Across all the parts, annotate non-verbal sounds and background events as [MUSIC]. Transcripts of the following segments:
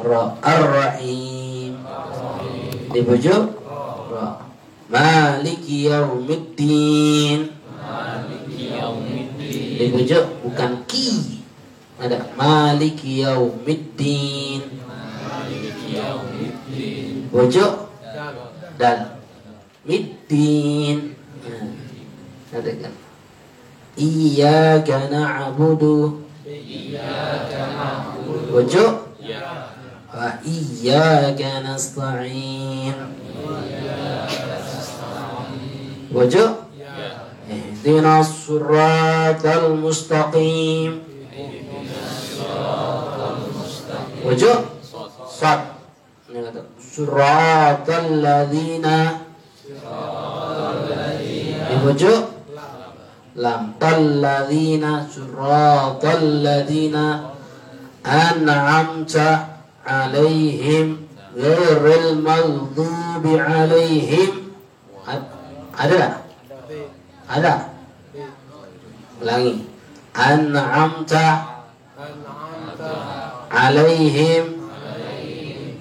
ra ar-rahim. Di pojok ra maliki yaumiddin. Di pojok bukan ki. Ada. Maliki yaumiddin. Pojok dan. Middin. Nah, ada kan? Iyyaka na'budu. Pojok wa iyyaka nasta'in pojok اهدنا الصراط المستقيم. وجو صاد. صراط الذين. وجو لم الذين. صراط الذين. أنعمت alaihim ghairil maghdubi alaihim ada ada. Ulangi. An'amta alaihim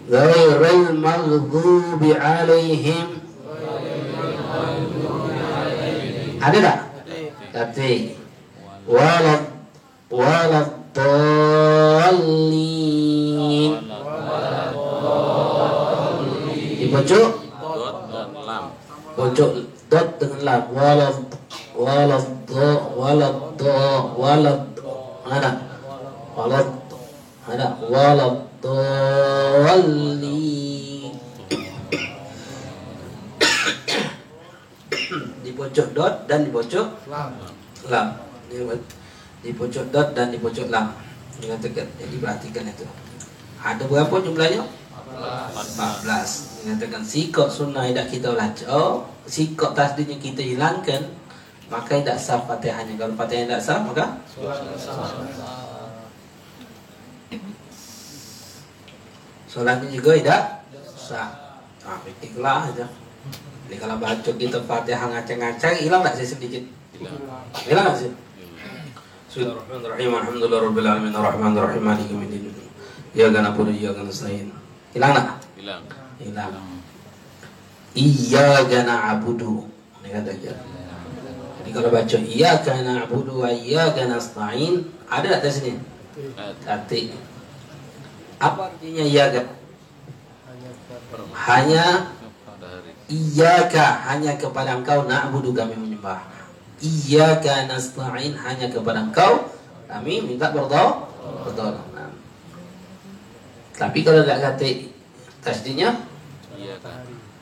ghairil maghdubi alaihim. Ada tak? tapi walad walad dhalin di pojok pojok dot dengan lam. Walad walad do walad do walad ada. Walad ada. Walad dallin di pojok dot dan di pojok lam. di pojok dot dan di pojok lam. Dikatakan jadi perhatikan itu. Ada berapa jumlahnya 14 dikatakan sikap sunnah tidak kita baca oh, sikap tasdidnya kita hilangkan maka tidak sah fatihahnya. Kalau fatihahnya tidak sah maka solatnya juga tidak sah. Ah, ikhlas aja. Jadi kalau baca kita fatihah ngacang-ngacang hilang tak sih sedikit? Hilang tak sih? Bismillahirrahmanirrahim. Alhamdulillah Rabbil Alamin Ar-Rahmanirrahim. Maliki Yawmiddin Iyyaka na'budu wa iyyaka nasta'in Hilang tak? Hilang. Hilang. Iyyaka na'budu. Ini kata aja. Jadi kalau baca iyyaka na'budu wa iyyaka nasta'in, ada tak di sini? Tati. Apa artinya iyyaka? Hanya iyyaka hanya kepada engkau na'budu kami menyembah. Iyyaka nasta'in hanya kepada engkau kami minta berdoa. Berdoa. Tapi kalau tidak kata tasdinya Iya.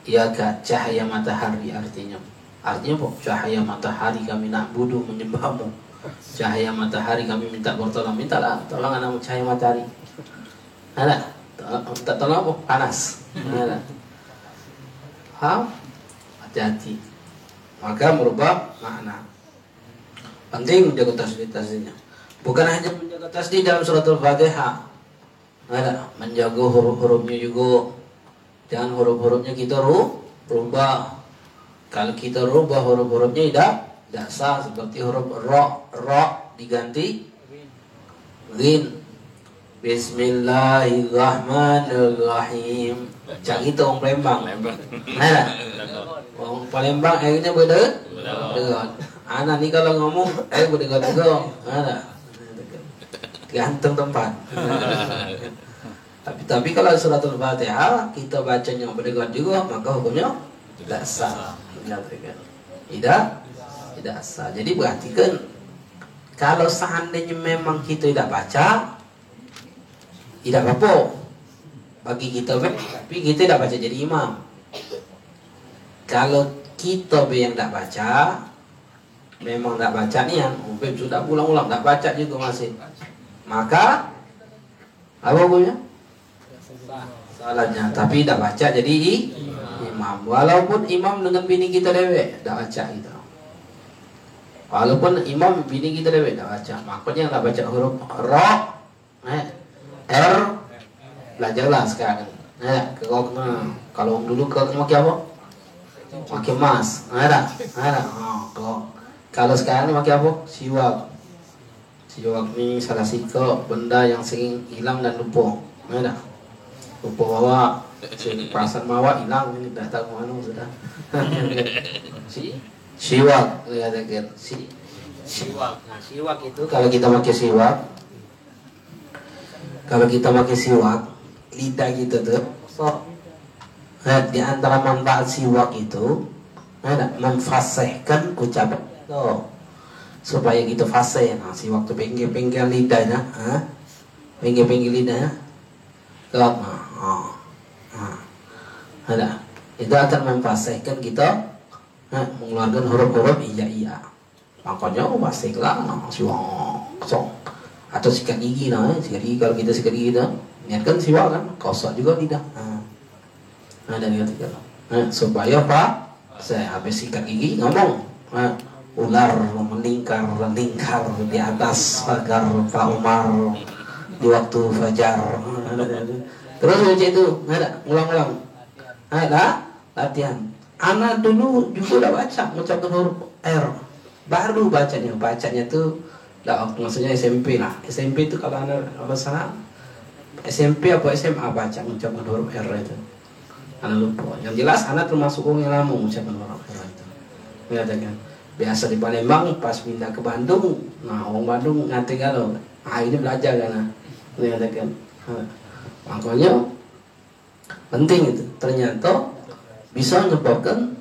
Iya kak cahaya matahari artinya Artinya apa? Cahaya matahari kami nak budu menyembahmu Cahaya matahari kami minta bertolong Mintalah tolong anakmu cahaya matahari Ada? Minta tolong apa? Panas Ada? Paham? Hati-hati Maka merubah makna Penting menjaga tasdid tasdidnya Bukan hanya menjaga tasdid dalam surat Al-Fatihah ada menjaga huruf-hurufnya juga. Jangan huruf-hurufnya kita ru rubah. Kalau kita rubah huruf-hurufnya tidak tidak sah. Seperti huruf ro ro diganti. Rin. Bismillahirrahmanirrahim. Cak kita orang Palembang. Ada. [LAUGHS] Orang Palembang akhirnya beda dengan anak ni kalau ngomong eh beda dengan ada gantung tempat [LAUGHS] tapi tapi kalau surat al-fatihah kita bacanya berdekat juga maka hukumnya tidak sah. Tidak tidak sah. Jadi perhatikan kalau seandainya memang kita tidak baca tidak apa-apa. Bagi kita tapi kita tidak baca jadi imam. Kalau kita yang tidak baca memang tidak baca nih yang sudah pulang-ulang tidak baca juga masih maka apa hukumnya salahnya. Tapi tidak baca jadi imam. Walaupun imam dengan bini kita dewek tidak baca kita. Walaupun imam bini kita dewek tidak baca. Makanya tidak baca huruf ro eh, r. Belajarlah sekarang. Eh, kalau kalau dulu ke pakai apa? Pakai mas. Ada ada. Oh, kalau sekarang pakai apa? Siwak siwak ini salah sikap benda yang sering hilang dan lupa ada lupa bawa perasaan mawa hilang. Ini dah tahu mana sudah. [LAUGHS] Si? Siwak katakan. Si? Siwak. Nah siwak itu kalau kita pakai siwak kalau kita pakai siwak lidah kita tuh so nah, di antara manfaat siwak itu ada memfasihkan ucapan tuh supaya gitu fase nah si waktu pinggir-pinggir lidahnya ah pinggir-pinggir lidahnya. Kelak nah, oh, nah. ada. Itu akan memfasihkan kita nah, mengeluarkan huruf-huruf iya iya. Makanya oh, pasti lah nah, si kosong. Atau sikat gigi nah sikat gigi kalau kita sikat gigi nah niatkan siwa kan kosong juga lidah nah, nah dari nah, supaya pak saya habis sikat gigi ngomong nah, ular melingkar lingkar di atas pagar Pak Umar di waktu fajar. Terus baca itu ada ulang-ulang. Ada latihan. Anak dulu juga udah baca mengucapkan huruf R. Baru bacanya bacanya tuh lah maksudnya SMP lah. SMP itu kalau anak apa salah? SMP apa SMA baca mengucapkan huruf R itu. Anak lupa. Yang jelas anak termasuk orang yang lama mengucapkan huruf R itu. Kan biasa di Palembang pas pindah ke Bandung nah orang Bandung ngerti kalau ah ini belajar kan nah kan. Makanya penting itu. Ternyata bisa menyebabkan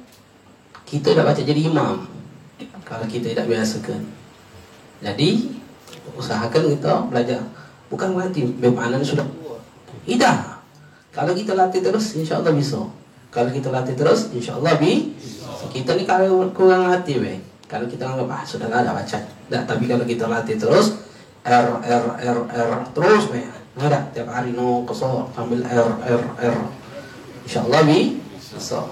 kita tidak baca jadi imam kalau kita tidak biasa kan jadi usahakan kita belajar. Bukan berarti bagaimana sudah? Tidak. Kalau kita latih terus insya Allah bisa. Kalau kita latih terus insya Allah bi kita nih kalau kurang latih be kalau kita anggap ah sudah nggak ada baca, nggak. Tapi kalau kita latih terus R R R R terus nih, nggak ada tiap hari no kesel sambil R R R. Insya Allah bi so.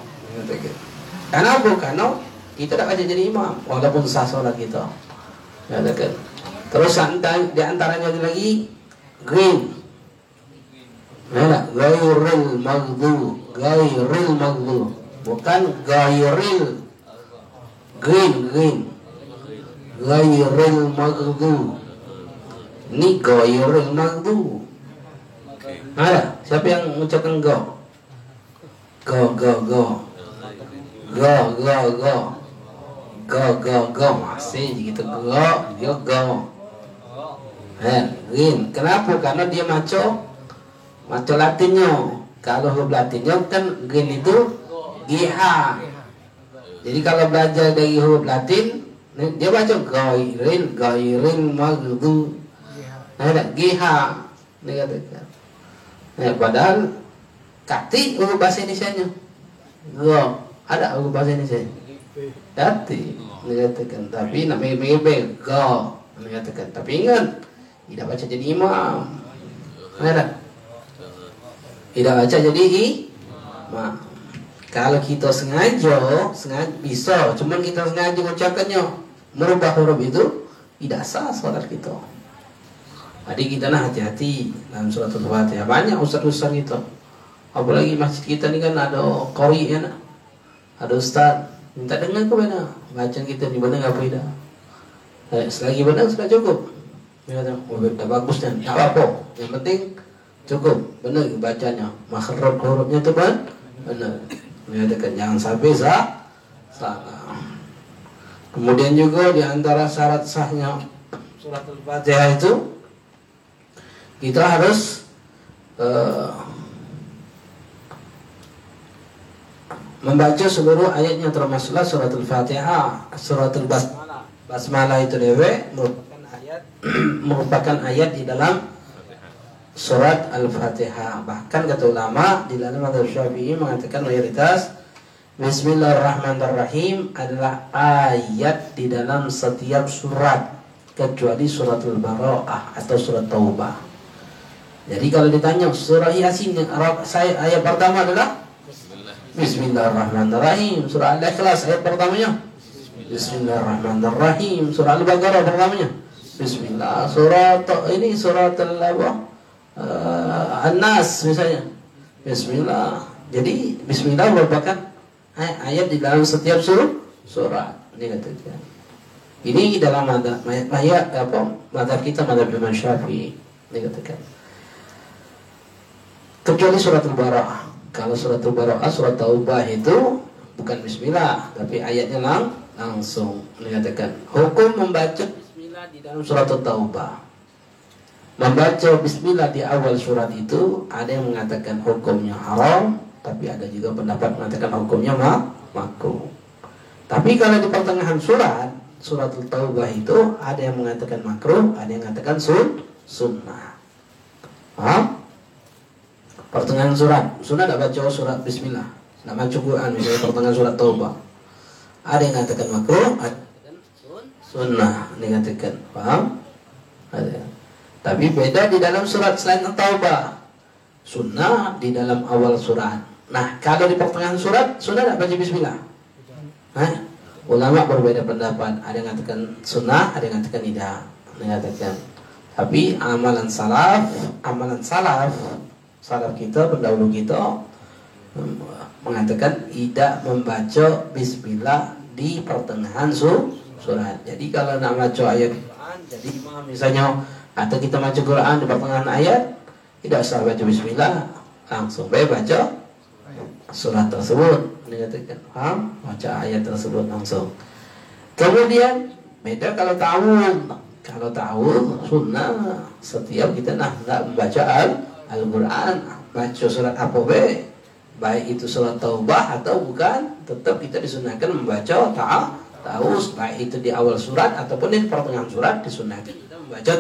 Karena apa? Karena kita tidak aja jadi imam walaupun sah sholat kita. Ya kan. Terus di antaranya lagi green. Mana? Gairil magdu, gairil magdu, bukan gairil green green gairil magdu. Ini gairil magdu. Ada? Siapa yang mengucapkan go? Go go go. Go go go. Go go go. Masih gitu go yo go. Eh green kenapa? Karena dia maco. Maco latinnya kalau huruf latinnya kan green itu GH jadi kalau belajar dari huruf Latin, dia baca gairin, gairin magdu. Nah, ada GH. Dia katakan. Nah, padahal kati huruf bahasa Indonesia-nya. Go. Ada huruf bahasa Indonesia. Kati. Dia katakan. Tapi nak mebe go. Dia katakan. Tapi ingat, tidak baca jadi imam. Ada. Tidak baca jadi imam. Kalau kita sengaja, sengaja bisa, cuman kita sengaja mengucapkannya merubah huruf itu tidak sah sholat kita. Jadi kita nah hati-hati dalam surat al-fatihah. Banyak ustaz-ustaz kita. Apalagi masjid kita ini kan ada kori ya nak. Ada ustaz. Minta dengar ke mana? Bacaan kita di mana nggak beda. Eh, selagi benar sudah cukup. Dia kata, oh, bagus dan tak apa-apa. Yang penting cukup. Benar bacanya. Makhraj hurufnya itu kan menyatakan jangan sampai sah salah. Kemudian juga di antara syarat sahnya surat Al-Fatihah itu kita harus uh, membaca seluruh ayatnya termasuklah surat Al-Fatihah, surat Al-Basmalah. Basmalah itu dewe merupakan ayat [CLEARS THROAT] merupakan ayat di dalam surat Al-Fatihah. Bahkan kata ulama di dalam Madhab Syafi'i mengatakan mayoritas Bismillahirrahmanirrahim adalah ayat di dalam setiap surat kecuali surat Al-Bara'ah atau surat Taubah. Jadi kalau ditanya surah Yasin saya ayat pertama adalah Bismillahirrahmanirrahim. Surah Al-Ikhlas ayat pertamanya Bismillahirrahmanirrahim. Surah Al-Baqarah pertamanya Bismillah. Surat ini surat Al-Baqarah uh, An-Nas misalnya. Bismillah. Jadi Bismillah merupakan ayat di dalam setiap surah surat. Ini katakan. Ini dalam ayat apa? Madhab kita madhab Imam Syafi'i. Ini katakan. kecuali surat al-bara'ah kalau surat al-bara'ah surat taubah itu bukan bismillah tapi ayatnya lang langsung mengatakan hukum membaca bismillah di dalam surat taubah membaca bismillah di awal surat itu ada yang mengatakan hukumnya haram tapi ada juga pendapat mengatakan hukumnya mak makruh. Tapi kalau di pertengahan surat surat taubah itu ada yang mengatakan makruh ada yang mengatakan sun sunnah. Paham? pertengahan surat. Sunnah tidak baca surat bismillah. Baca Quran misalnya pertengahan surat Taubah. Ada yang mengatakan makruh ada yang sunnah. Dikatakan paham? Ada tapi beda di dalam surat selain Taubah sunnah di dalam awal surat. Nah kalau di pertengahan surat sunnah tidak baca bismillah? Hah? ulama berbeda pendapat. Ada yang mengatakan sunnah ada yang mengatakan tidak. Mengatakan tapi amalan salaf amalan salaf salaf kita, pendahulu kita mengatakan tidak membaca bismillah di pertengahan surat. Jadi kalau nak baca ayat jadi imam misalnya atau kita baca Quran di pertengahan ayat, tidak usah baca bismillah, langsung baik baca surat tersebut. Dikatakan, paham? Baca ayat tersebut langsung. Kemudian beda kalau tahun. Kalau tahun sunnah setiap kita nak membaca al Al-Quran baca surat apa baik itu surat taubah atau bukan tetap kita disunahkan membaca ta taus baik itu di awal surat ataupun di pertengahan surat disunahkan kita membaca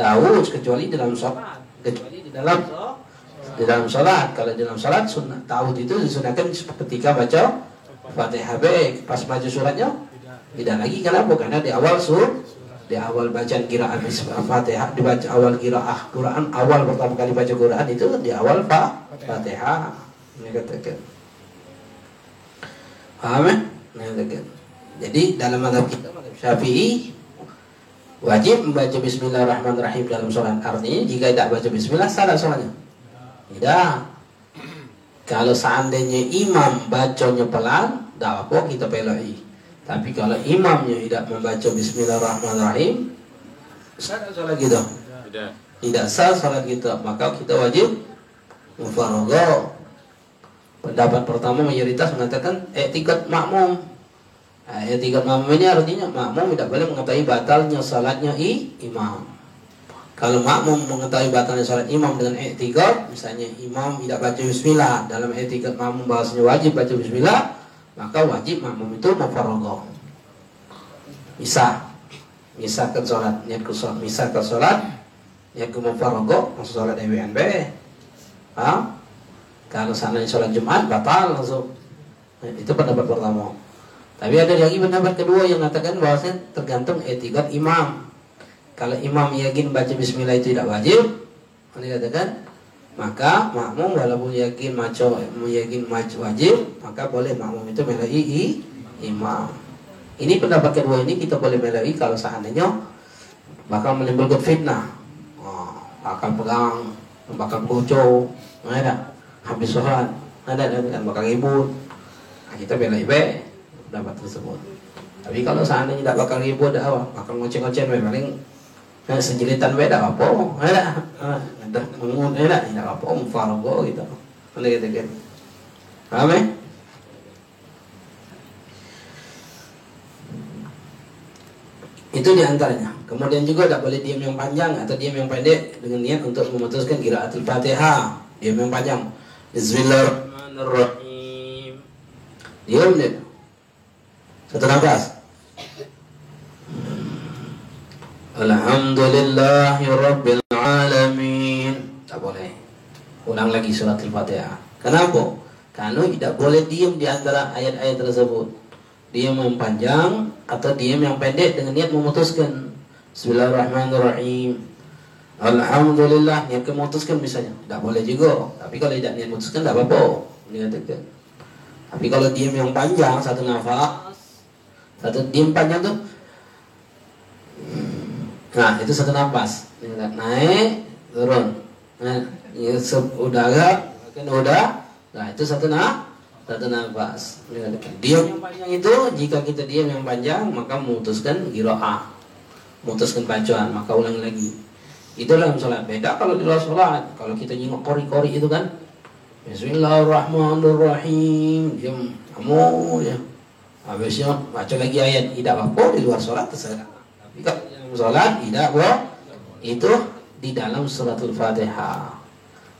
taus kecuali dalam sholat. Kecuali di dalam di dalam sholat. Kalau di dalam sholat sunnah taus itu disunahkan ketika baca fatihah. Be pas maju suratnya tidak lagi kenapa karena di awal surat di awal bacaan kiraan Fatihah dibaca awal kiraah Quran awal pertama kali baca Quran itu di awal Pak Fatihah. Ini katakan paham ya jadi dalam madhab kita madhab Syafi'i wajib membaca Bismillahirrahmanirrahim dalam sholat artinya jika tidak baca Bismillah salah sholatnya tidak kalau seandainya imam bacanya pelan tidak apa kita pelai tapi kalau imamnya tidak membaca Bismillahirrahmanirrahim, sah sholat kita? Tidak. Tidak sah sholat kita, maka kita wajib mufarogo. Pendapat pertama mayoritas mengatakan etikat makmum. Nah, makmum ini artinya makmum tidak boleh mengetahui batalnya salatnya i, imam. Kalau makmum mengetahui batalnya salat imam dengan etikat, misalnya imam tidak baca bismillah dalam etikat makmum bahasanya wajib baca bismillah, maka wajib makmum itu mufarogoh misah misahkan sholat niat ke sholat misahkan sholat niat ke mufarogoh masuk sholat EWNB kalau sana sholat Jumat batal langsung. Itu pendapat pertama tapi ada lagi pendapat kedua yang mengatakan bahwasanya tergantung etikat imam. Kalau imam yakin baca bismillah itu tidak wajib ini katakan maka makmum walaupun yakin maco yakin maco wajib maka boleh makmum itu melalui imam. Ini pendapat kedua ini kita boleh melalui kalau seandainya bakal menimbulkan fitnah. Oh, bakal pegang bakal kocok ada. Habis sholat ada dan bakal ribut. Nah, kita bela ibe pendapat tersebut tapi kalau seandainya tidak bakal ribut dah bakal ngoceh-ngoceh paling Nah, sejilitan beda apa? Ada, ada mengun, ada, tidak apa? Mufarogo gitu. Ada gitu kan? Itu di antaranya. Kemudian juga tidak boleh diam yang panjang atau diam yang pendek dengan niat untuk memutuskan kiraatul fatihah. Diam yang panjang. Bismillahirrahmanirrahim. Diam dia. Satu nafas. Alhamdulillahirabbil alamin. Tak boleh. Ulang lagi surat Al-Fatihah. Kenapa? Karena tidak boleh diam di antara ayat-ayat tersebut. Diam yang panjang atau diam yang pendek dengan niat memutuskan. Bismillahirrahmanirrahim. Alhamdulillah niat memutuskan misalnya. Tidak boleh juga. Tapi kalau tidak niat memutuskan tidak apa-apa. Tapi kalau diam yang panjang satu nafas, satu diam panjang tuh Nah, itu satu nafas. Naik, turun. Nah, ini udara, kan udah. Nah, itu satu nafas. Satu nafas. Diam yang panjang itu, jika kita diam yang panjang, maka memutuskan giro'ah. Memutuskan bacaan, maka ulang lagi. Itu dalam sholat. Beda kalau di luar sholat. Kalau kita nyingok kori-kori itu kan. Bismillahirrahmanirrahim. Diam. Kamu ya. Habisnya baca lagi ayat. Tidak apa di luar sholat terserah. Tapi kalau dalam sholat tidak apa. Itu di dalam suratul fatihah.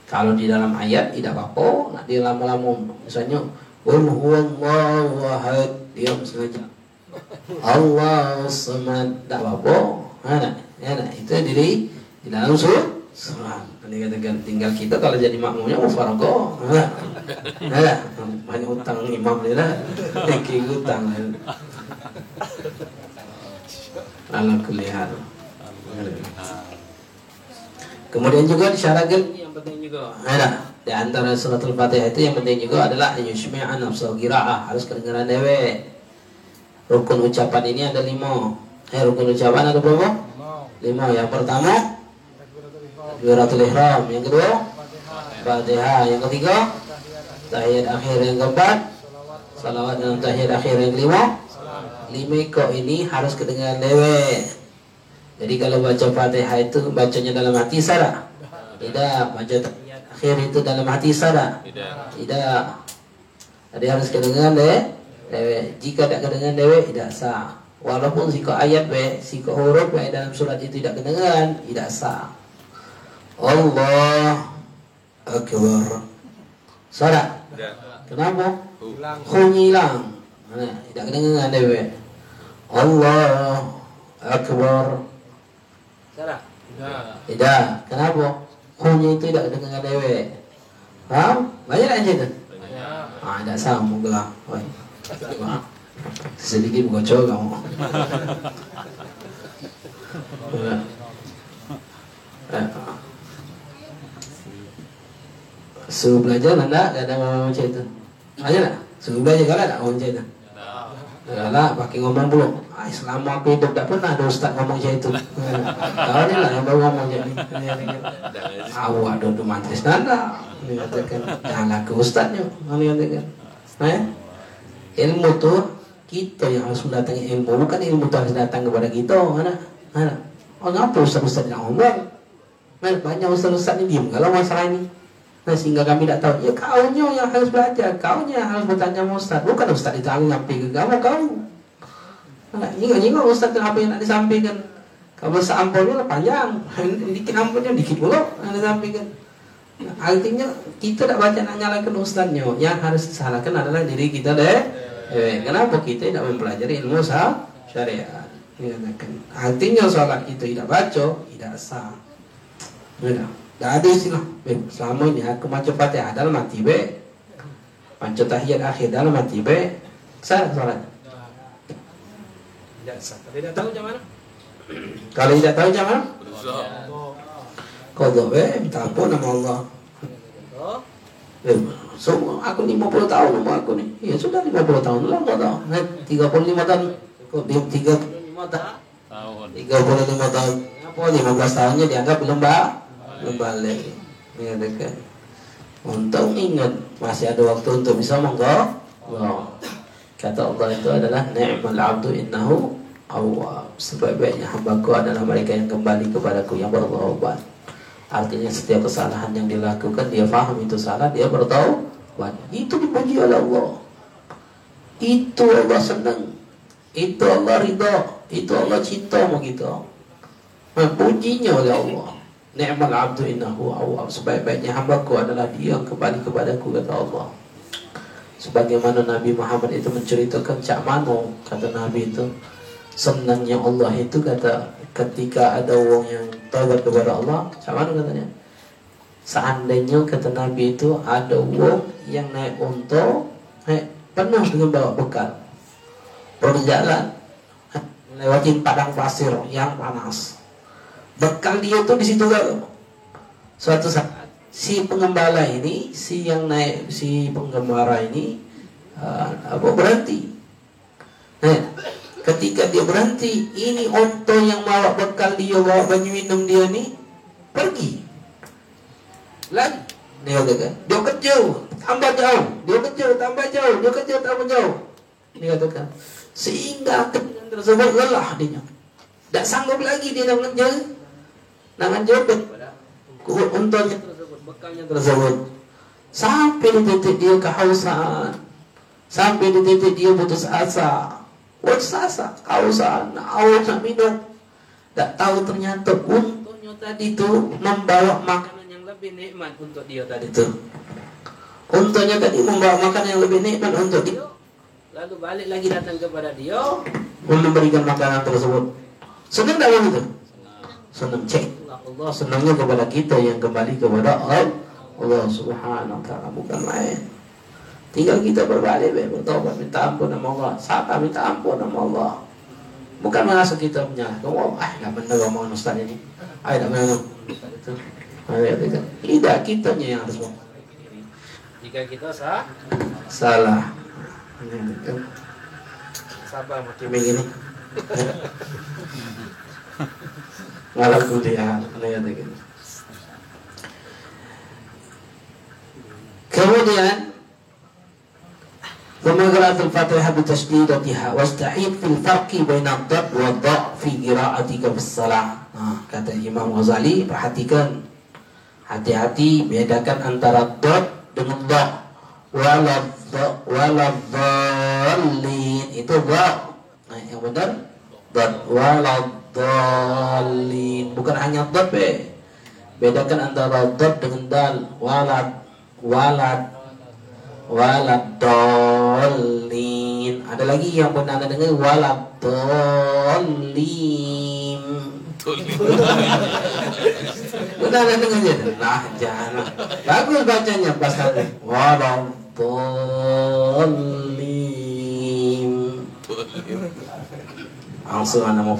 Kalau di dalam ayat tidak apa-apa. Nah, di lama-lama misalnya. Qul huwallahu ahad. Diam sengaja. Allah samad. Tidak apa-apa. Nah, nah, itu diri di dalam katakan tinggal kita kalau jadi makmumnya mau fargo. Nah, banyak utang imam ni lah. Eki utang. Ala kelihatan. Kemudian juga disyaratkan yang penting juga. Ada di antara suratul Fatihah itu yang penting juga adalah yushmi'an nafsu qiraah harus kedengaran dewe. Rukun ucapan ini ada lima. Eh rukun ucapan ada berapa? Lima. Yang pertama takbiratul ihram. Yang kedua fatihah yang ketiga tahiyat akhir yang keempat salawat dan tahiyat akhir yang kelima. Lima kok ini harus kedengaran lewe jadi kalau baca fatihah itu bacanya dalam hati sada tidak. Baca akhir itu dalam hati sada tidak. Jadi harus kedengaran lewe jika tidak kedengaran lewe tidak sah. Walaupun siko ayat be siko huruf be dalam surat itu tidak kedengaran tidak sah Allah Akbar. Salah. Kenapa? Hilang. hilang. Nah, tidak kedengaran dewe. Allah Akbar. Salah. Tidak. Kenapa? Hunyi itu tidak kedengaran dewe. Paham? Banyak tak cerita? Banyak. Ah, tidak sama gelah. Sedikit bocor kamu. [LAUGHS] Eh, Suruh belajar nanda ada mama macam itu. Aja nak? Suruh belajar kalau tak macam itu. Kalau pakai ngomong dulu. Ah, selama aku hidup tak pernah ada ustaz ngomong macam itu. Kau ni lah yang baru ngomong macam ni. Awak ada tu mantris nanda. Ini katakan janganlah ke ustaznya. Ini katakan. Eh? Ilmu tu kita yang harus mendatangi ilmu bukan ilmu tu harus datang kepada kita mana mana oh ngapa ustaz-ustaz yang ngomong banyak ustaz-ustaz ni diam kalau masalah ini Nah, sehingga kami tidak tahu. Ya kaunya yang harus belajar, kaunya yang harus bertanya sama Ustaz. Bukan Ustaz ditanya nyampe ke kamu, kau. Nah, ingat-ingat Ustaz apa yang nak disampaikan. Kalau seampunnya panjang, [LAUGHS] dikit ampunnya dikit pula yang disampaikan. Nah, artinya kita tidak baca nak nyalakan Ustaznya. Yang harus disalahkan adalah diri kita deh. Eh, kenapa kita tidak mempelajari ilmu sah syariat? Artinya sholat itu tidak baca, tidak sah. Tidak. Tak ada istilah. Selama ini aku fatihah dalam mati be. Baca tahiyat akhir dalam mati be. Sah solat. Tidak sah. [CLEARS THROAT] Kalau tidak tahu macam mana? Kalau tidak tahu macam mana? Kodok be Minta apa nama Allah. So aku 50 tahun nama aku ni. Ya sudah 50 tahun lah kau tahu 35 tahun. 35 tahun? 35 tahun. Apa 15 tahunnya dianggap belum bah kembali. Mengatakan untuk ingat masih ada waktu untuk bisa menggo kata Allah itu adalah ni'mal abdu innahu awwab. Sebaik-baiknya hambaku adalah mereka yang kembali kepadaku yang bertaubat. Artinya setiap kesalahan yang dilakukan dia faham itu salah dia bertaubat. Itu dipuji oleh Allah. Itu Allah senang. Itu Allah ridha. Itu Allah cinta begitu pujinya oleh Allah Ni'mal abdu innahu awwab. Sebaik-baiknya hambaku adalah dia yang kembali kepadaku kata Allah. Sebagaimana Nabi Muhammad itu menceritakan cak mano kata Nabi itu senangnya Allah itu kata ketika ada orang yang taubat kepada Allah cak mano katanya seandainya kata Nabi itu ada orang yang naik unta naik penuh dengan bawa bekal berjalan melewati padang pasir yang panas bekal dia tuh di situ gak suatu saat si pengembala ini si yang naik si penggembara ini uh, apa berhenti. Nah ketika dia berhenti ini onto yang bawa bekal dia bawa baju minum dia nih pergi. Lagi. Dia katakan dia kecil tambah jauh. Dia kecil tambah jauh. Dia kecil tambah jauh. Dia katakan sehingga tersebut lelah dia. Tidak sanggup lagi dia nak mengejar Nangan joget untungnya tersebut, bekalnya tersebut. Sampai di titik dia kehausan. Sampai di titik dia putus asa. Putus asa, kehausan, haus nak minum. Tak tahu ternyata untungnya tadi itu membawa makanan yang lebih nikmat untuk dia tadi itu. Untungnya tadi membawa makanan yang lebih nikmat untuk dia. Lalu balik lagi datang kepada dia memberikan makanan tersebut. Senang tak begitu? Senang cek. Allah senangnya kepada kita yang kembali kepada Allah. Allah Subhanahu wa taala bukan main. Tinggal kita berbalik bertobat minta ampun sama Allah. Siapa minta ampun sama Allah? Bukan merasa kita menyalahkan Allah. Ah, enggak benar omongan Ustaz ini. Ah, enggak benar. Itu. Tidak kitanya yang harus Jika kita sah, salah. Sabar macam begini. [LAUGHS] Ngalah kuliah, ya gitu. Kemudian ثم قرأت الفاتحة بتشديدتها واستحيط في الفرق بين الضاد والضاء في قراءتك في الصلاة nah, kata Imam Ghazali perhatikan hati-hati bedakan antara dot dengan dha waladhalin itu dha nah yang benar dot waladhalin bukan hanya dot be bedakan antara dot dengan dal. Walad walad walad dolin ada lagi yang pernah anda dengar? Walad dolim dengar ya nah jangan. Bagus bacanya pas tadi walad dolim langsung anda mau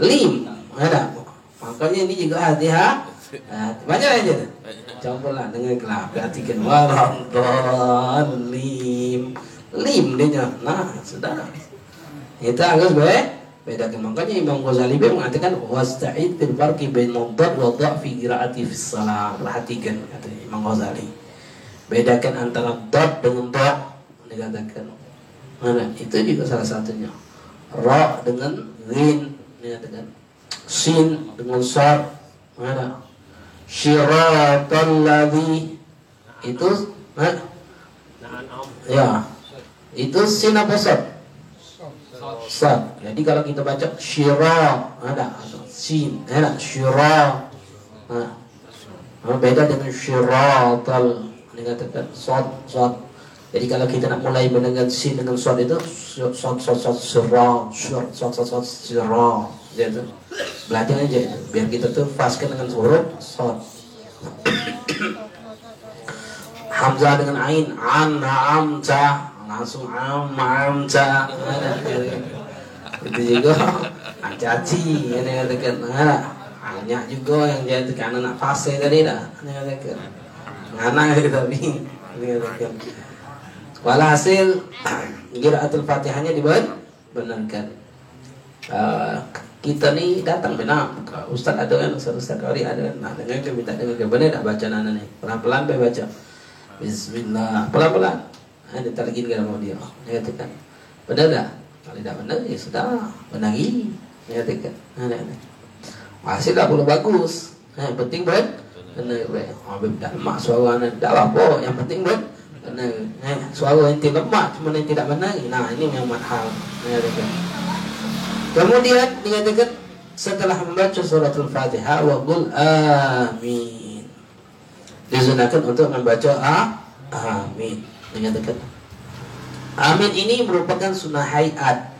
lim ada makanya ini juga hati-hati Nah, banyak aja. Cobalah dengan kelab. Perhatikan waradhalim. Lim dia. Nah, sudah. Itu agak baik. Bedakan makanya Imam Ghazali mengatakan wasta'id fil farqi bain mudhar wa dha fi qiraati fi shalah. Perhatikan kata Imam Ghazali. Bedakan antara dot dengan dha dikatakan. Mana? Itu juga salah satunya. Ra dengan ghin dikatakan. Sin dengan sad. Mana? syiratal ladzi itu eh? ya itu sin apa sad sad jadi kalau kita baca syira ada sin ada syira nah, beda dengan syiratal dikatakan sad sad jadi kalau kita nak mulai mendengar sin dengan sad itu sad sad syira sad sad sad syira gitu belajar aja biar kita tuh faskan dengan huruf sod. [COUGHS] Hamzah dengan ain. An amca langsung am amca itu juga. Acaci ini katakan banyak juga yang jadi karena nak fase tadi dah. Ini katakan ngana tapi ini katakan walhasil [CLEARS THROAT] qiraatul fatihahnya dibenarkan uh, kita ni datang benar ustaz ada kan ustaz ustaz kari ada nah dengan ke minta dengan ke benar baca nana ni. Pelan pelan pe baca. Bismillah. Pelan pelan ada tak lagi dengan mau dia dia katakan benar tak? Kalau tidak benar ya sudah. Benari dia katakan. Ada ada masih tak boleh bagus. Yang penting ben benar ben. Oh tak mak suara tak apa yang penting ben benar eh, suara tidak lemah cuma yang tidak benar nah ini yang mahal dia katakan Kemudian dikatakan setelah membaca suratul Fatihah wa qul amin. Disunahkan untuk membaca a amin. Dikatakan amin ini merupakan sunnah hayat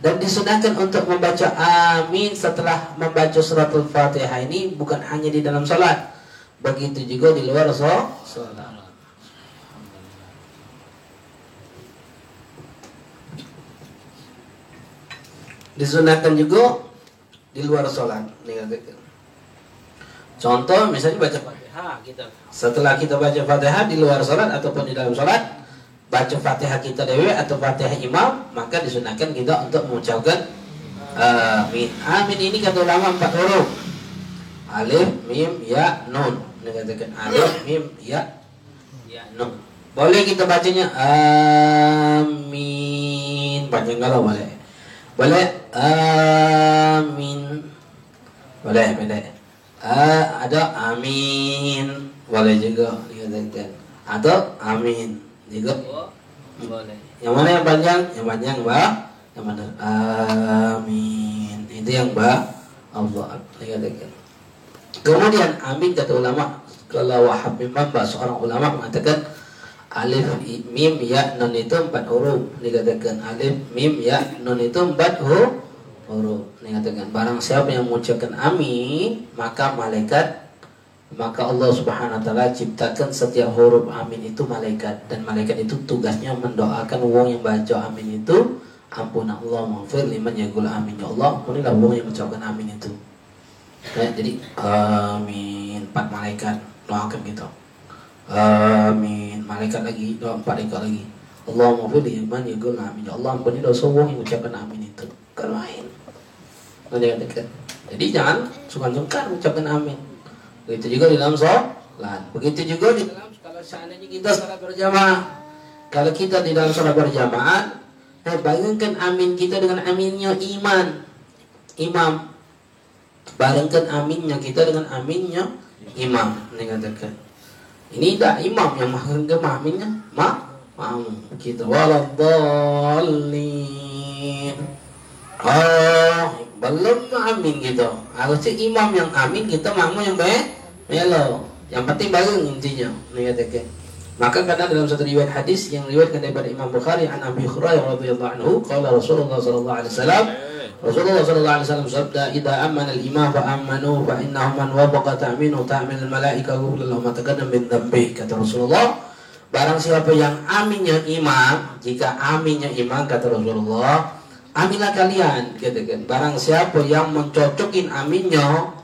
dan disunahkan untuk membaca amin setelah membaca suratul Fatihah ini bukan hanya di dalam salat. Begitu juga di luar salat. Disunahkan juga di luar sholat. Contoh misalnya baca fatihah kita. Setelah kita baca fatihah di luar sholat ataupun di dalam sholat baca fatihah kita dewi atau fatihah imam maka disunahkan kita untuk mengucapkan amin. Amin ini kata ulama empat huruf. Alif mim ya nun. Dikatakan alif mim ya ya nun. Boleh kita bacanya amin. Panjang kalau boleh boleh amin Boleh, boleh. Uh, ada amin. Boleh juga dikatakan. Atau amin. Juga boleh. Yang mana yang panjang? Yang panjang, Mbak. Yang mana? Amin. Itu yang Mbak. Allah dikatakan. Kemudian amin kata ulama kalau Wahab bin seorang ulama mengatakan alif mim ya nun itu empat huruf. Dikatakan alif mim ya nun itu empat huruf huruf. Dikatakan barang siapa yang mengucapkan amin maka malaikat maka Allah Subhanahu wa taala ciptakan setiap huruf amin itu malaikat. Dan malaikat itu tugasnya mendoakan wong yang baca amin itu ampun Allah maghfir liman yaqul amin. Ya Allah ampunilah wong yang mengucapkan amin itu. Ya, jadi amin. Empat malaikat doakan gitu Amin. Malaikat lagi, doa empat ekor lagi. Allahumma fili iman ya guna amin. Ya Allah ampuni dosa orang yang ucapkan amin itu. Kan lain. dekat. Jadi jangan sungkan-sungkan ucapkan amin. Begitu juga di dalam sholat. Begitu juga di dalam kalau seandainya kita sholat berjamaah. Kalau kita di dalam sholat berjamaah, eh, bayangkan amin kita dengan aminnya iman. Imam. Bayangkan aminnya kita dengan aminnya imam. Ini katakan. Ini dah imam yang gemah minnya ma kita waladhalin. Oh, belum amin gitu. Harusnya imam yang amin kita mau yang baik melo. Yang penting bareng intinya. Katakan. Maka karena dalam satu riwayat hadis yang riwayatkan daripada Imam Bukhari an Abi Hurairah radhiyallahu anhu, qala Rasulullah sallallahu alaihi wasallam Rasulullah sallallahu alaihi wasallam sabda idza amana al-imam fa amanu fa innahu man wafaqa ta'minu ta'min al-malaika ghufira lahu ma taqaddama min dhanbi kata Rasulullah. Barang siapa yang aminnya imam jika aminnya imam kata Rasulullah aminlah kalian katakan. Barang siapa yang mencocokin aminnya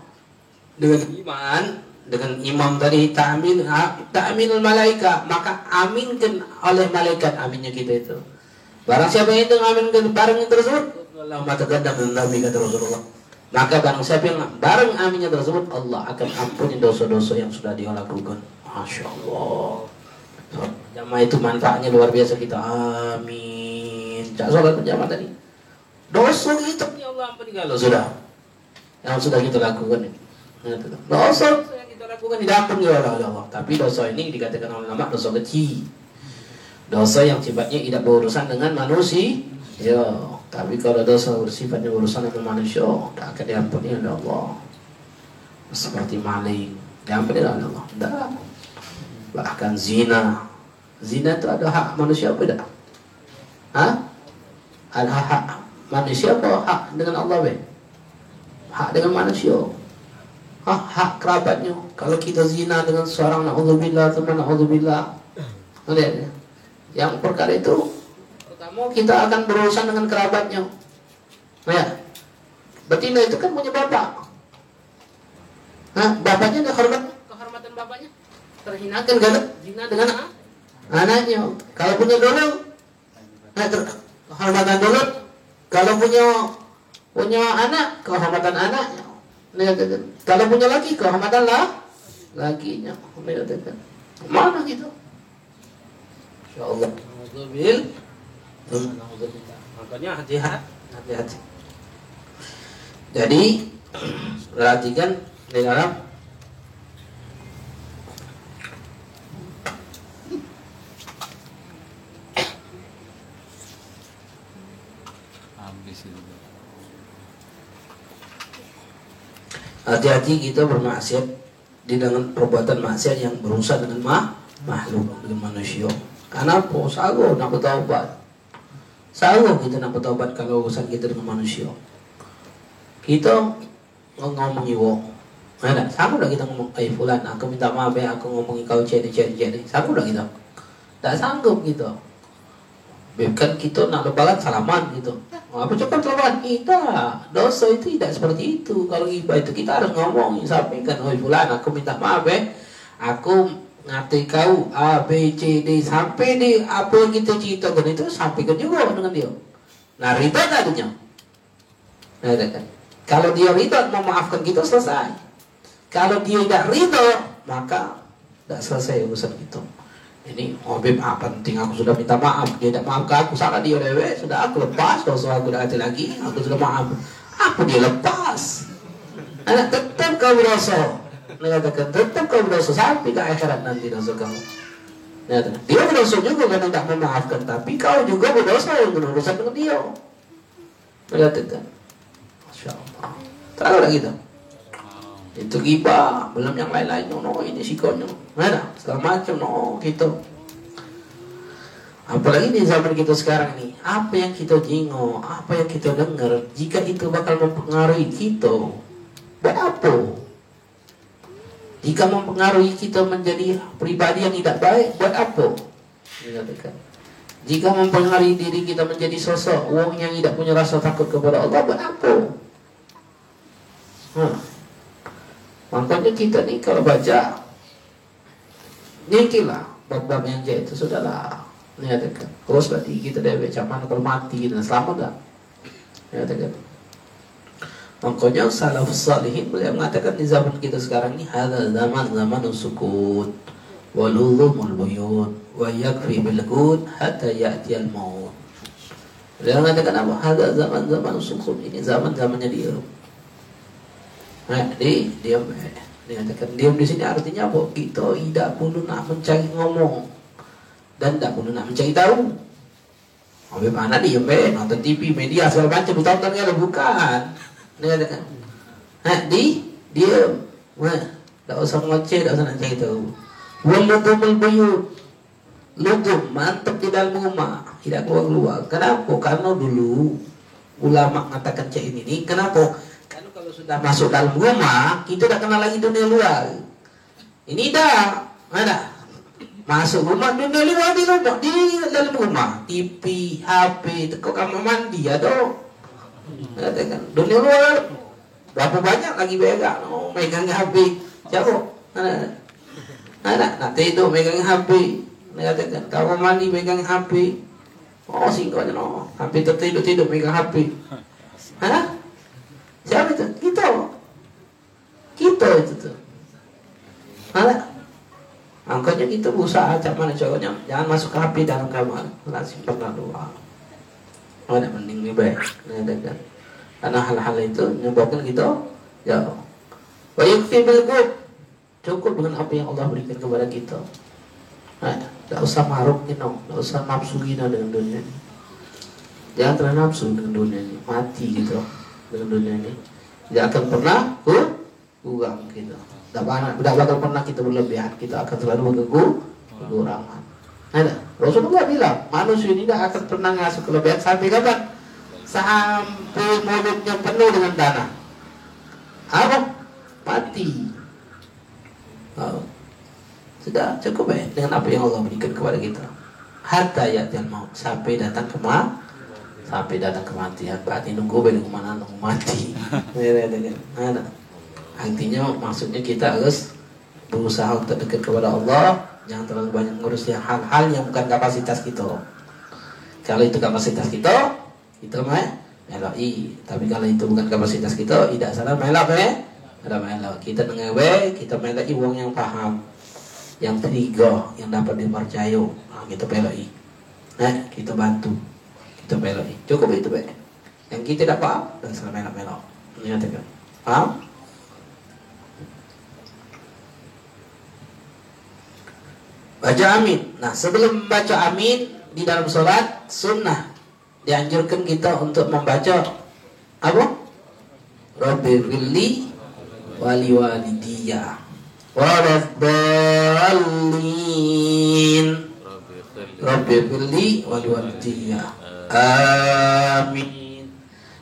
dengan iman dengan imam tadi ta'min ta'min al-malaika maka aminkan oleh malaikat aminnya kita itu barang siapa yang itu aminkan barang tersebut Allah mata gadam Nabi kata Rasulullah. Maka barang siapa yang bareng aminnya tersebut Allah akan ampuni dosa-dosa yang sudah dia lakukan. Masya Allah. Jamaah itu manfaatnya luar biasa kita. Amin. Cak sholat berjamaah tadi. Dosa kita ya Allah ampuni kalau sudah. Yang sudah kita lakukan ini. Dosa lakukan tidak ampun ya Allah. Tapi dosa ini dikatakan oleh ulama dosa kecil. Dosa yang sifatnya tidak berurusan dengan manusia. Ya, tapi kalau dosa bersifatnya urusan dengan manusia, tidak akan diampuni oleh Allah. Seperti maling, diampuni oleh Allah. Tidak. Bahkan zina. Zina itu ada hak manusia apa tidak? Hah? Ada hak manusia apa hak dengan Allah be? Hak dengan manusia. Hak, hak kerabatnya. Kalau kita zina dengan seorang na'udzubillah, teman na'udzubillah. Lihat ya. Yang perkara itu mau kita akan berurusan dengan kerabatnya. Ya. Betina itu kan punya bapak. Nah, bapaknya ada hormat, kehormatan bapaknya terhinakan kan zina dengan anaknya. Kalau punya dulu, nah, kehormatan dulu. Kalau punya punya anak, kehormatan anaknya. Kalau punya laki, kehormatan lah lakinya. Mana gitu? Insya Allah. Makanya hati-hati, hati-hati. Jadi [CLEARS THROAT] perhatikan di dalam Hati-hati kita bermaksiat di dengan perbuatan maksiat yang berusaha dengan mah, makhluk dengan manusia. Karena apa? Sago nak bertaubat. Selalu kita nak bertobat kalau urusan kita dengan manusia. Kita ngomongi wong. Mana? Sama dah kita ngomong, eh fulan, aku minta maaf ya, aku ngomongi kau cek cek cek Sama dah kita. Tak sanggup kita. Bukan kita nak lebaran salaman gitu. Apa cepat lebaran? Kita dosa itu tidak seperti itu. Kalau ibadah itu kita harus ngomong, sampaikan, oh fulan, aku minta maaf ya. Aku ngerti kau A, B, C, D sampai di apa yang kita ceritakan itu sampaikan juga dengan dia. Nah rida tadinya. Nah, kan. Kalau dia rida memaafkan kita selesai. Kalau dia tidak rida maka tidak selesai urusan itu. Ini oh Beb, ah, penting. Aku sudah minta maaf. Dia tidak maafkan aku. Salah dia dewe. Sudah aku lepas. Dosa aku tidak ada lagi. Aku sudah maaf. Apa dia lepas? Anak tetap kau berdosa. Mengatakan tetap kau berdosa sampai ke akhirat nanti dosa kamu dia berdosa juga karena tidak memaafkan. Tapi kau juga berdosa yang berurusan dengan dia. Mengatakan Masya Allah. Lah gitu itu giba belum yang lain-lain. No, no ini sikonnya mana segala macam no gitu. Apalagi di zaman kita sekarang nih apa yang kita jingo apa yang kita dengar jika itu bakal mempengaruhi kita buat apa? Jika mempengaruhi kita menjadi pribadi yang tidak baik buat apa? Dikatakan jika mempengaruhi diri kita menjadi sosok wong yang tidak punya rasa takut kepada Allah buat apa? Hmm. Makanya kita nih kalau baca lah bab-bab yang jahit itu sudahlah. Kan terus berarti kita dah baca mana kalau mati dan selamat dah. Kan makanya salafus salihin beliau mengatakan di zaman kita sekarang ini ada zaman zaman sukut walulumul buyut wa yakfi bil hatta ya'ti al maut. Beliau mengatakan apa? Ada zaman zaman sukut. Ini zaman zamannya dia Nah, di diam eh. Dikatakan diam di sini artinya apa? Kita tidak perlu nak mencari ngomong dan tidak perlu nak mencari tahu. Habis mana diam eh? Nonton TV, media segala macam, tahu kalau bukan. Dikatakan, nah, di diam. Nah, tak usah ngoceh, tak usah nak cari tahu. Waludumul buyut Ludum, mantap di dalam rumah Tidak keluar-keluar Kenapa? Karena dulu Ulama mengatakan cek ini, ini Kenapa? Sudah masuk dalam rumah, kita dah kenal lagi dunia luar. Ini dah, mana? Masuk rumah dunia luar di rumah, di dalam rumah. TV, HP, teko kamar mandi, ada. Katakan, dunia luar berapa banyak lagi pegang, oh, megang HP. Siapa? Mana? Mana? Nak tidur megang HP. Katakan, kamar mandi megang HP. Oh, singkatnya no. HP tertidur tidur megang HP. Hah? Siapa itu? Kita. Kita itu tuh. Mana? Angkanya kita berusaha cak mana cowoknya. Jangan masuk HP dalam kamar. Lah simpan doa. Ada mending lebih baik. Kan? Karena hal-hal itu menyebabkan kita ya. Wa yakfi bil Cukup dengan apa yang Allah berikan kepada kita. Nah, tidak usah maruk know. tidak usah nafsu gina dengan dunia ini. Jangan terlalu nafsu dengan dunia ini, mati gitu dengan dunia ini tidak akan pernah kurang kita tidak pernah tidak bakal pernah kita berlebihan. Kita akan selalu mengganggu kekurangan. Ada Rasulullah bilang manusia ini tidak akan pernah ngasih kelebihan sampai kapan? Sampai mulutnya penuh dengan tanah. Apa? Mati. Oh. sudah cukup ya dengan apa yang Allah berikan kepada kita. Hatta ya mau sampai datang ke mana sampai datang kematian. Berarti nunggu beli ke mana? Nunggu mati. [LAUGHS] Ada artinya maksudnya kita harus berusaha untuk dekat kepada Allah. Jangan terlalu banyak ngurus yang hal-hal yang bukan kapasitas kita. Kalau itu kapasitas kita kita mah meloi tapi kalau itu bukan kapasitas kita tidak salah melok eh? Ada melok. Kita nengewe kita meloi uang yang paham yang tiga yang dapat dipercaya. Nah, kita meloi nah kita bantu. Itu melodi cukup itu baik yang kita tidak paham dan salah melok melok menyatakan paham baca amin. Nah sebelum baca amin di dalam sholat sunnah dianjurkan kita untuk membaca apa? Rabbi Fili wali walidiyah waladdallin Rabbi Fili wali walidiyah Amin.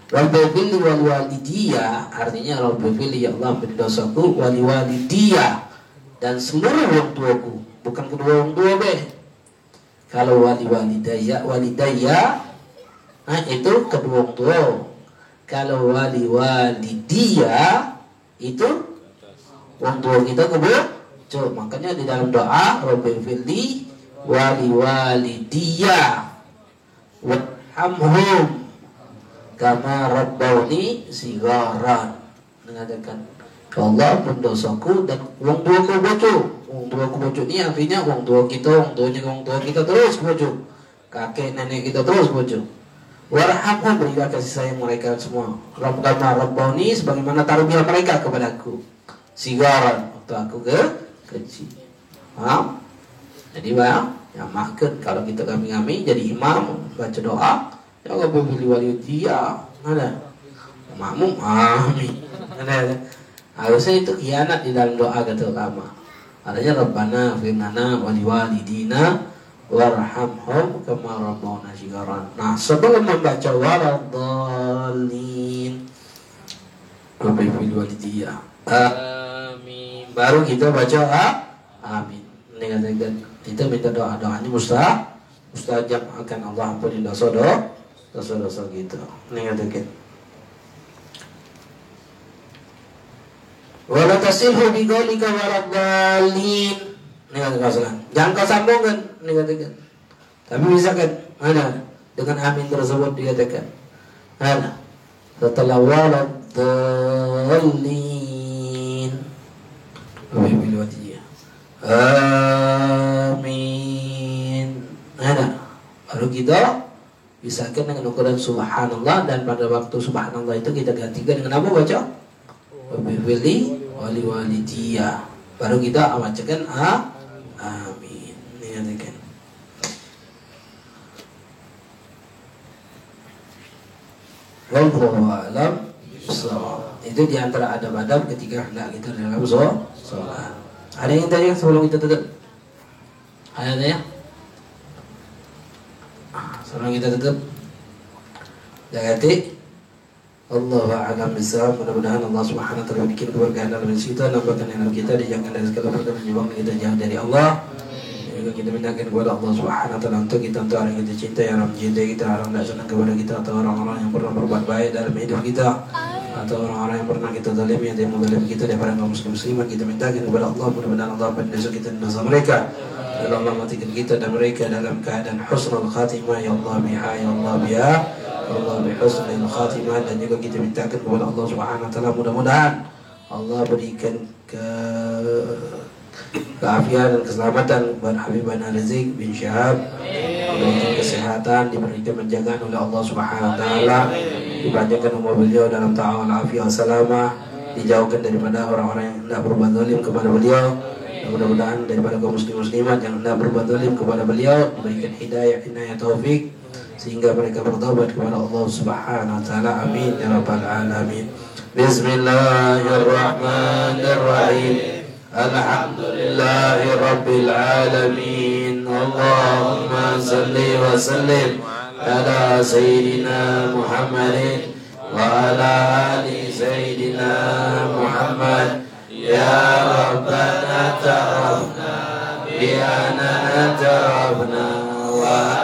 Rabbi fili wal walidiyah artinya Rabbi fili ya Allah ampuni dosaku wali walidiyah dan seluruh orang tuaku bukan kedua orang tua be. Kalau wali walidaya walidaya nah itu kedua orang tua. Kalau wali walidiyah itu orang tua kita kedua. Coba makanya di dalam doa Rabbi fili wali walidiyah warhamhum kama rabbawni sigaran. Mengatakan ya Allah pendosaku dan uang tua ku bocu uang tua ku bocu ini artinya uang tua kita uang tuanya uang tua kita terus bocu kakek nenek kita terus bocu Warhamhum berilah kasih sayang mereka semua. Rabbana Rabbani sebagaimana tarbiyah mereka kepadaku. Sigaran waktu aku ke kecil. Paham? Jadi bang, yang makan kalau kita kami-kami jadi imam baca doa, ya Allah pilih wali dia. Ada. Makmum amin. Ada. Harusnya itu kianat di dalam doa kata ulama. Adanya Rabbana firnana wali walidina warhamhum kama rabbana shigaran. Nah, sebelum membaca waladhdallin wabil walidiyah. Amin. Baru kita baca ah, amin. Ini katakan kita minta doa doanya mustah mustajab akan Allah ampuni dosa dosa dosa gitu. Ini katakan. Wala tasilhu bi qaulika waladhdallin. Ini katakan. Jangan kau sambungkan, ini katakan. Tapi bisa kan? Ada dengan amin tersebut dikatakan. Ada. Setelah. Wabil wajiyah. Amin. Ada. Baru kita bisakan dengan ukuran subhanallah dan pada waktu subhanallah itu kita gantikan dengan apa baca? Wabil wali walidiyah. Baru kita bacakan a amin. Katakan. Wallahu alam. Itu di antara adab-adab ketika hendak kita dalam sholat. Ada yang tanya sebelum kita tutup? Ada ya? Sebelum kita tutup, Jagati Allah alam bisa mudah-mudahan Allah subhanahu wa ta'ala bikin keberkahan dalam kita nampakkan dalam kita dijauhkan dari segala perkara menyebabkan kita jauh dari Allah. Juga kita mintakan kepada Allah subhanahu wa ta'ala untuk kita untuk orang yang kita cinta yang orang mencintai kita orang tidak senang kepada kita atau orang-orang yang pernah berbuat baik dalam hidup kita atau orang-orang yang pernah kita zalim yang menzalim kita daripada kaum muslim muslimat kita mintakan kepada Allah. Mudah-mudahan Allah pandai kita dan dosa mereka. Dan Allah matikan kita dan mereka dalam keadaan husnul khatimah. Ya Allah biha ya Allah biha Allah bihusnil khatimah dan juga kita mintakan kepada Allah Subhanahu wa taala. Mudah-mudahan Allah berikan ke keafian dan keselamatan kepada Habibana Rizik bin Syahab diberikan kesehatan diberikan penjagaan oleh Allah Subhanahu wa taala. Dipanjangkan umur beliau dalam ta'awun afiyah salamah dijauhkan daripada orang-orang yang tidak berbuat zalim kepada beliau. Mudah-mudahan daripada kaum muslim muslimat yang tidak berbuat zalim kepada beliau diberikan hidayah hidayah taufik sehingga mereka bertobat kepada Allah Subhanahu wa taala. Amin ya rabbal alamin. Bismillahirrahmanirrahim. Alhamdulillahi rabbil alamin. Allahumma salli wa sallim ala sayyidina Muhammadin wa ala ali sayyidina Muhammad. Ya Rabbana ta'afna bi anana ta'afna wa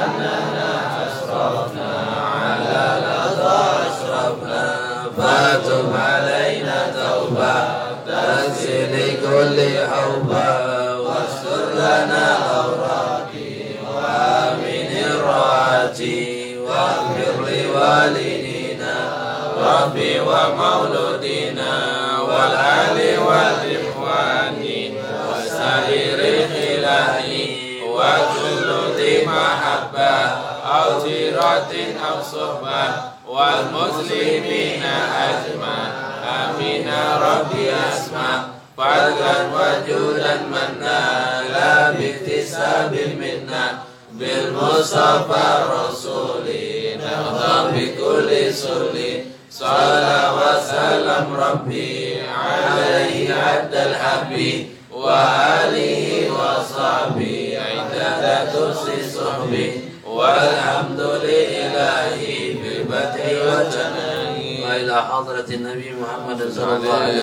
لكل حوبة واستر لنا الرواتي واغفر لوالدينا ربي وجنود محبة أو جيرة أو صحبة والمسلمين أجمع آمين ربي أسمع فضلا وجودا منا لا باكتساب منا. بالمصطفى الرسول نرضى بكل سل صلى وسلم ربي عليه عبد الحبيب وآله وصحبه عدد ترسي صحبه والحمد لله بالبدء والجنان وإلى حضرة النبي محمد صلى الله عليه وسلم.